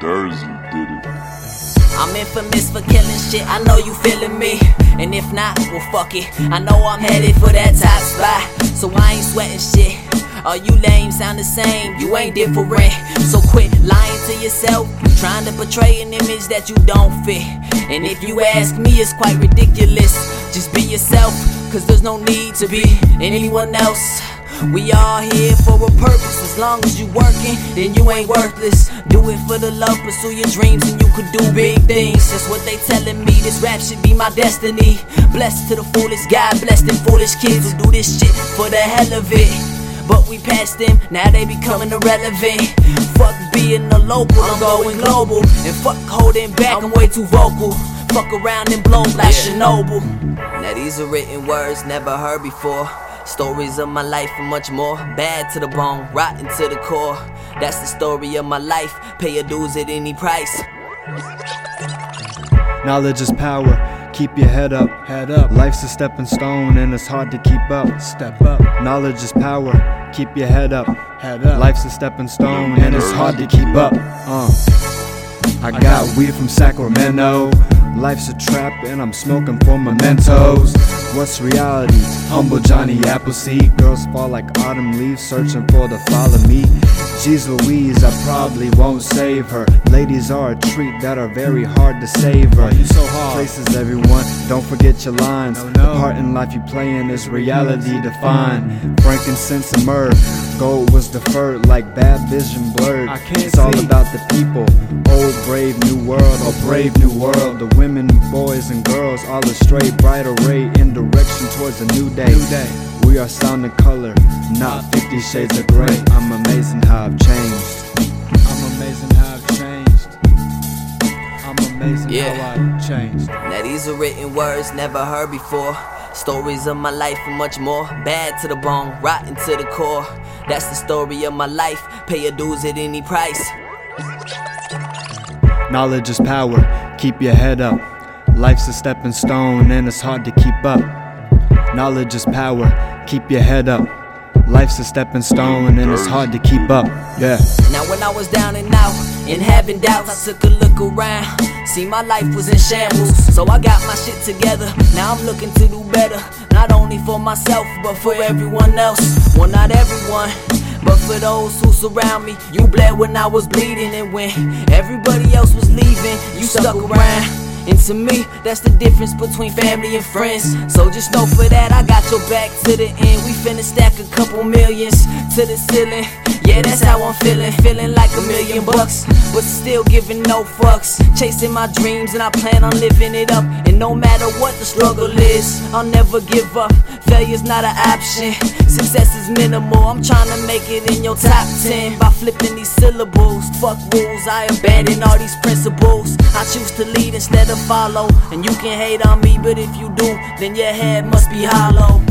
Did it. I'm infamous for killing shit, I know you feeling me. And if not, well fuck it. I know I'm headed for that top spot. So I ain't sweating shit. All you lame sound the same, you ain't different. So quit lying to yourself, trying to portray an image that you don't fit. And if you ask me, it's quite ridiculous. Just be yourself, cause there's no need to be anyone else. We all here for a purpose. As long as you working, then you ain't worthless. Do it for the love, pursue your dreams, and you could do big things. That's what they telling me. This rap should be my destiny. Blessed to the foolish, God blessed them foolish kids who do this shit for the hell of it. But we passed them, now they becoming irrelevant. Fuck being a local, I'm going global. And fuck holding back, I'm way too vocal. Fuck around and blow like Yeah. Chernobyl. Now these are written words never heard before. Stories of my life and much more. Bad to the bone, rotten to the core. That's the story of my life. Pay your dues at any price. Knowledge is power. Keep your head up, head up. Life's a stepping stone and it's hard to keep up. Step up. Knowledge is power. Keep your head up, head up. Life's a stepping stone and it's hard to keep up. Uh. I got weed from Sacramento. Life's a trap and I'm smoking for mementos. What's reality? Humble Johnny Appleseed. Girls fall like autumn leaves, searching for the follow me. Jeez Louise, I probably won't save her. Ladies are a treat that are very hard to savor. You so hard. Places everyone, don't forget your lines. The part in life you play in is reality defined. Frankincense and myrrh, gold was deferred like bad vision blurred. I can't it's all about the people. Old brave new world, a brave new world. The women, boys, and girls all astray. Bright array in direction towards a new day. We are sound and color, not 50 shades of gray. I'm amazing how I've changed. I'm amazing how I've changed. I'm amazing Yeah. how I've changed. Now these are written words never heard before. Stories of my life and much more. Bad to the bone, rotten to the core. That's the story of my life. Pay your dues at any price. Knowledge is power, keep your head up. Life's a stepping stone and it's hard to keep up. Knowledge is power, keep your head up. Life's a stepping stone and it's hard to keep up. Yeah. Now when I was down and out and having doubts, I took a look around. See my life was in shambles, so I got my shit together. Now I'm looking to do better, not only for myself but for everyone else. Well, not everyone. But for those who surround me, you bled when I was bleeding, and when everybody else was leaving, you stuck around. And to me, that's the difference between family and friends. So just know for that, I got your back to the end. We finna stack a couple millions to the ceiling. Yeah, that's how I'm feeling. Feeling like a million bucks, but still giving no fucks. Chasing my dreams, and I plan on living it up. And no matter what the struggle is, I'll never give up. Failure's not an option, success is minimal. I'm trying to make it in your top 10 by flipping these syllables. Fuck rules, I abandon all these principles. I choose to lead instead of follow. And you can hate on me, but if you do, then your head must be hollow.